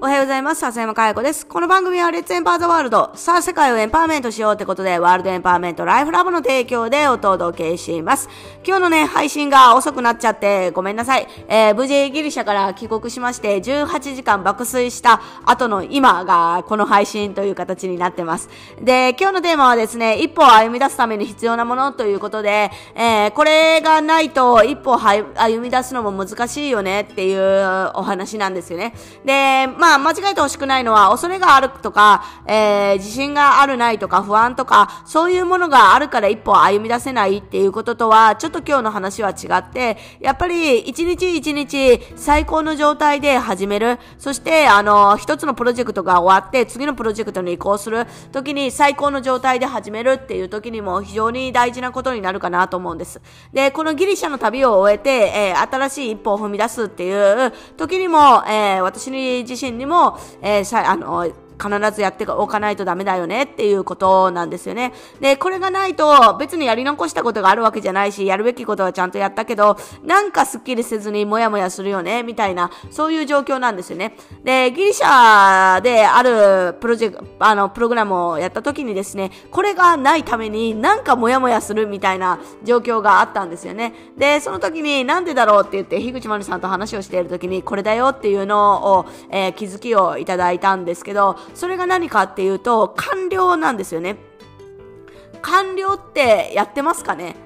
おはようございます。笹山かや子です。この番組はレッツエンパーザワールド。さあ、世界をエンパワーメントしようってことで、ワールドエンパワーメントライフラボの提供でお届けします。今日のね、配信が遅くなっちゃってごめんなさい。えー、無事ギリシャから帰国しまして、18時間爆睡した後の今がこの配信という形になってます。で、今日のテーマはですね、一歩歩み出すために必要なものということで、えー、これがないと一歩歩み出すのも難しいよねっていうお話なんですよね。で、まあまあ、間違えてほしくないのは、恐れがあるとか、えー、自信があるないとか、不安とか、そういうものがあるから一歩歩み出せないっていうこととは、ちょっと今日の話は違って、やっぱり一日一日最高の状態で始める。そして、あの、一つのプロジェクトが終わって、次のプロジェクトに移行する時に最高の状態で始めるっていう時にも非常に大事なことになるかなと思うんです。で、このギリシャの旅を終えて、えー、新しい一歩を踏み出すっていう時にも、えー、私自身にも、えー、さあの必ずやっておかないとダメだよねっていうことなんですよね。で、これがないと別にやり残したことがあるわけじゃないし、やるべきことはちゃんとやったけど、なんかスッキリせずにもやもやするよね、みたいな、そういう状況なんですよね。で、ギリシャであるプロジェクト、あの、プログラムをやった時にですね、これがないためになんかもやもやするみたいな状況があったんですよね。で、その時になんでだろうって言って、樋口まるさんと話をしている時に、これだよっていうのを、えー、気づきをいただいたんですけど、それが何かっていうと、官僚なんですよね。官僚ってやってますかね？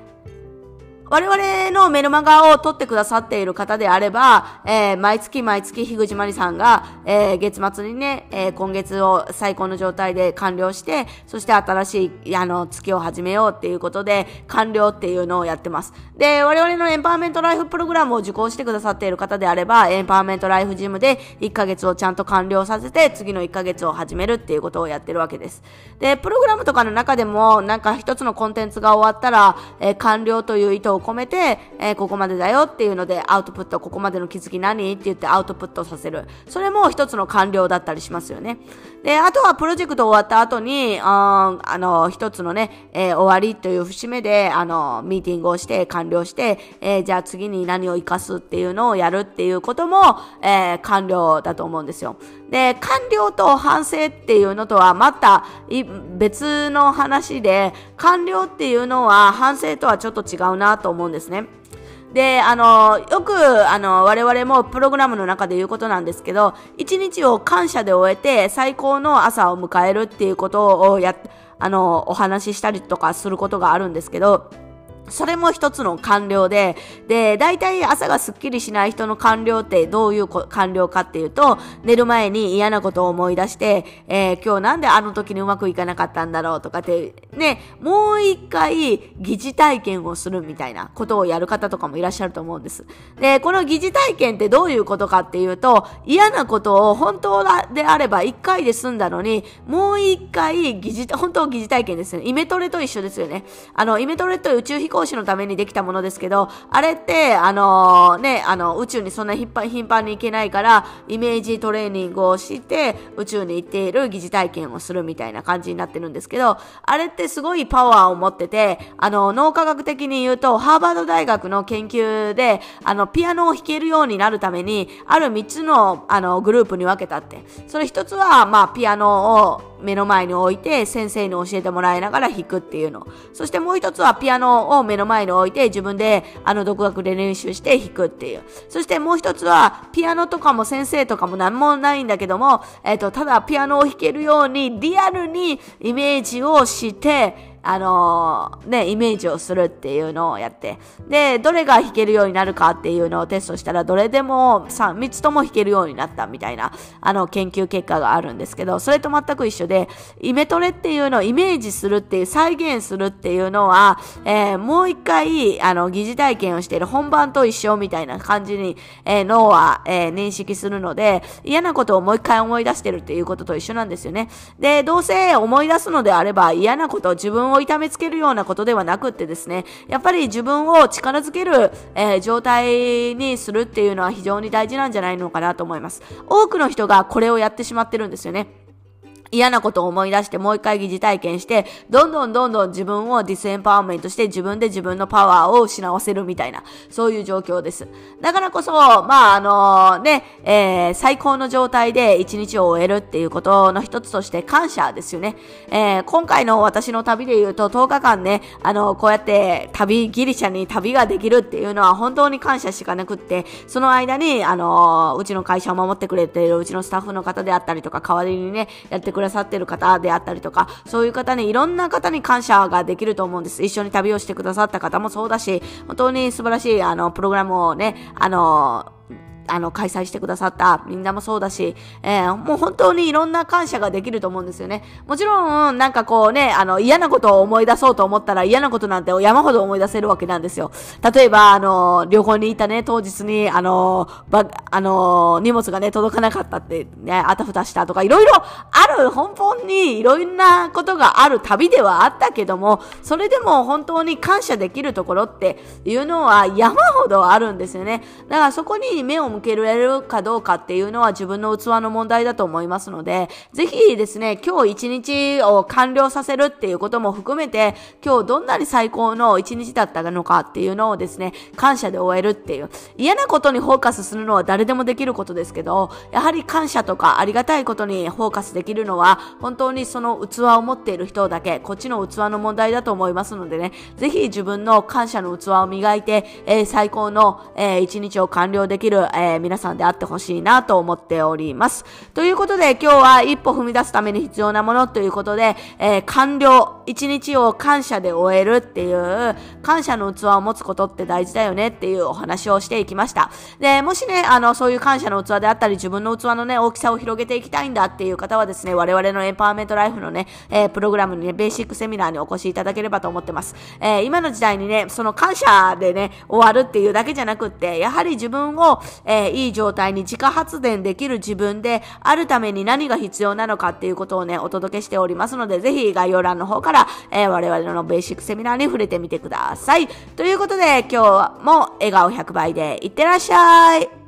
我々のメルマガを撮ってくださっている方であれば、えー、毎月毎月、樋口まりさんが、えー、月末にね、えー、今月を最高の状態で完了して、そして新しい、あの、月を始めようっていうことで、完了っていうのをやってます。で、我々のエンパワーメントライフプログラムを受講してくださっている方であれば、エンパワーメントライフジムで1ヶ月をちゃんと完了させて、次の1ヶ月を始めるっていうことをやってるわけです。で、プログラムとかの中でも、なんか一つのコンテンツが終わったら、えー、完了という意図を込めて、えー、ここまでだよっていうので、アウトプット、ここまでの気づき何って言ってアウトプットさせる。それも一つの完了だったりしますよね。で、あとはプロジェクト終わった後に、ああの、一つのね、えー、終わりという節目で、あの、ミーティングをして完了して、えー、じゃあ次に何を活かすっていうのをやるっていうことも、えー、完了だと思うんですよ。で、完了と反省っていうのとはまた別の話で、完了っていうのは反省とはちょっと違うなと思うんですね。で、あの、よく、あの、我々もプログラムの中で言うことなんですけど、一日を感謝で終えて最高の朝を迎えるっていうことをや、あの、お話ししたりとかすることがあるんですけど、それも一つの完了で、で、大体朝がスッキリしない人の完了ってどういう完了かっていうと、寝る前に嫌なことを思い出して、えー、今日なんであの時にうまくいかなかったんだろうとかって、ね、もう一回疑似体験をするみたいなことをやる方とかもいらっしゃると思うんです。で、この疑似体験ってどういうことかっていうと、嫌なことを本当であれば一回で済んだのに、もう一回疑似、本当疑似体験ですね。イメトレと一緒ですよね。あの、イメトレと宇宙飛行士のためにできたものですけど、あれって、あのー、ね、あの、宇宙にそんな頻繁に行けないから、イメージトレーニングをして、宇宙に行っている疑似体験をするみたいな感じになってるんですけど、あれってすごいパワーを持ってて、あの、脳科学的に言うと、ハーバード大学の研究で、あの、ピアノを弾けるようになるために、ある3つの、あの、グループに分けたって。それ1つは、まあ、ピアノを、目の前に置いて先生に教えてもらいながら弾くっていうの。そしてもう一つはピアノを目の前に置いて自分であの独学で練習して弾くっていう。そしてもう一つはピアノとかも先生とかも何もないんだけども、えっ、ー、と、ただピアノを弾けるようにリアルにイメージをして、あのー、ね、イメージをするっていうのをやって、で、どれが弾けるようになるかっていうのをテストしたら、どれでも 3, 3つとも弾けるようになったみたいな、あの、研究結果があるんですけど、それと全く一緒で、イメトレっていうのをイメージするっていう、再現するっていうのは、えー、もう一回、あの、疑似体験をしている本番と一緒みたいな感じに、えー、脳は、えー、認識するので、嫌なことをもう一回思い出してるっていうことと一緒なんですよね。で、どうせ思い出すのであれば、嫌なことを自分を痛めつけるようなことではなくってですね、やっぱり自分を力づける、えー、状態にするっていうのは非常に大事なんじゃないのかなと思います。多くの人がこれをやってしまってるんですよね。嫌なことを思い出してもう一回疑似体験して、どんどんどんどん自分を disempowerment して自分で自分のパワーを失わせるみたいな、そういう状況です。だからこそ、まあ、あのね、えー、最高の状態で一日を終えるっていうことの一つとして感謝ですよね。えー、今回の私の旅で言うと10日間ね、あの、こうやって旅、ギリシャに旅ができるっていうのは本当に感謝しかなくって、その間に、あの、うちの会社を守ってくれているうちのスタッフの方であったりとか、代わりにね、やってくれださってる方であったりとか、そういう方にいろんな方に感謝ができると思うんです。一緒に旅をしてくださった方もそうだし、本当に素晴らしい、あの、プログラムをね、あの、あの、開催してくださったみんなもそうだし、えー、もう本当にいろんな感謝ができると思うんですよね。もちろん、なんかこうね、あの、嫌なことを思い出そうと思ったら嫌なことなんて山ほど思い出せるわけなんですよ。例えば、あの、旅行に行ったね、当日に、あの、ば、あの、荷物がね、届かなかったってね、あたふたしたとか、いろいろある、本当にいろんなことがある旅ではあったけども、それでも本当に感謝できるところっていうのは山ほどあるんですよね。だからそこに目を向けられるかどうかっていうのは自分の器の問題だと思いますので、ぜひですね、今日一日を完了させるっていうことも含めて、今日どんなに最高の一日だったのかっていうのをですね、感謝で終えるっていう。嫌なことにフォーカスするのは誰でもできることですけど、やはり感謝とかありがたいことにフォーカスできるのは、本当にその器を持っている人だけ、こっちの器の問題だと思いますのでね、ぜひ自分の感謝の器を磨いて、えー、最高の、えー、一日を完了できる、え、え皆さんであってほしいなと思っております。ということで今日は一歩踏み出すために必要なものということで、えー、完了、一日を感謝で終えるっていう、感謝の器を持つことって大事だよねっていうお話をしていきました。で、もしね、あの、そういう感謝の器であったり、自分の器のね、大きさを広げていきたいんだっていう方はですね、我々のエンパワーメントライフのね、えー、プログラムにね、ベーシックセミナーにお越しいただければと思ってます。えー、今の時代にね、その感謝でね、終わるっていうだけじゃなくって、やはり自分を、えー、いい状態に自家発電できる自分であるために何が必要なのかっていうことをね、お届けしておりますので、ぜひ概要欄の方からら、えー、我々のベーシックセミナーに触れてみてください。ということで、今日も笑顔100倍でいってらっしゃい。